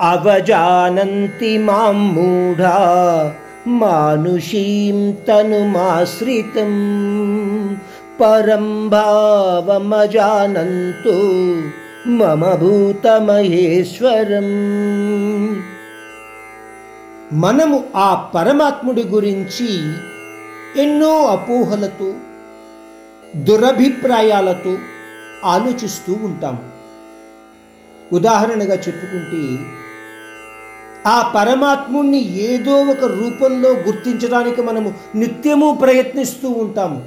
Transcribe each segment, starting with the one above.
అవజానంతి మాం మూఢా మానుషీం తనుమాశ్రితం. పరం భావమజానంతు మమ భూతమహేశ్వరం. మనము ఆ పరమాత్ముడి గురించి ఎన్నో అపోహలతో దురభిప్రాయాలతో ఆలోచిస్తూ ఉంటాము ఉదాహరణగా చెప్పుకుంటే ఆ పరమాత్ముణ్ణి ఏదో ఒక రూపంలో గుర్తించడానికి మనము నిత్యము ప్రయత్నిస్తూ ఉంటాము.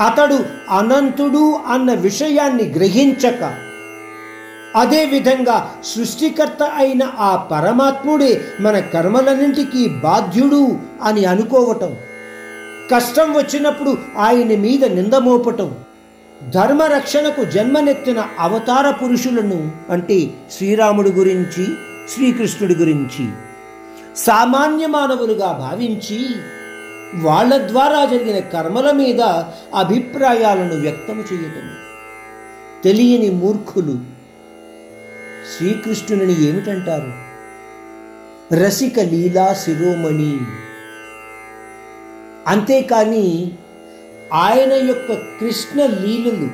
అతడు అనంతుడు అన్న విషయాన్ని గ్రహించక అదేవిధంగా సృష్టికర్త అయిన ఆ పరమాత్ముడే మన కర్మలన్నింటికీ బాధ్యుడు అని అనుకోవటం కష్టం వచ్చినప్పుడు ఆయన మీద నిందమోపటం ధర్మరక్షణకు జన్మనెత్తిన అవతార పురుషులను అంటే శ్రీరాముడి గురించి శ్రీకృష్ణుడి గురించి సామాన్య మానవులుగా భావించి వాళ్ళ ద్వారా జరిగిన కర్మల మీద అభిప్రాయాలను వ్యక్తం చేయటం. తెలియని మూర్ఖులు శ్రీకృష్ణుని ఏమిటంటారు? రసిక లీలా శిరోమణి. అంతేకాని ఆయన యొక్క కృష్ణ లీలలు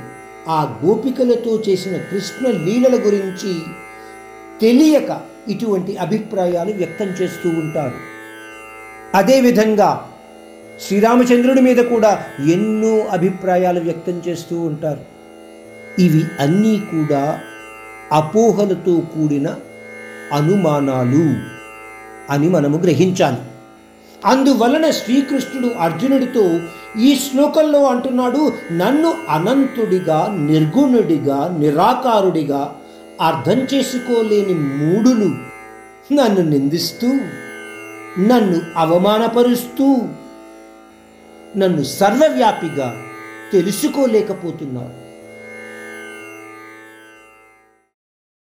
ఆ గోపికలతో చేసిన కృష్ణ లీలల గురించి తెలియక ఇటువంటి అభిప్రాయాలు వ్యక్తం చేస్తూ ఉంటారు. అదేవిధంగా శ్రీరామచంద్రుడి మీద కూడా ఎన్నో అభిప్రాయాలు వ్యక్తం చేస్తూ ఉంటారు. ఇవి అన్నీ కూడా అపోహలతో కూడిన అనుమానాలు అని మనము గ్రహించాలి. అందువలన శ్రీకృష్ణుడు అర్జునుడితో ఈ శ్లోకంలో అంటున్నాడు నన్ను అనంతుడిగా నిర్గుణుడిగా నిరాకారుడిగా అర్థం చేసుకోలేని మూడులు నన్ను నిందిస్తూ నన్ను అవమానపరుస్తూ నన్ను సర్వవ్యాపిగా తెలుసుకోలేకపోతున్నారు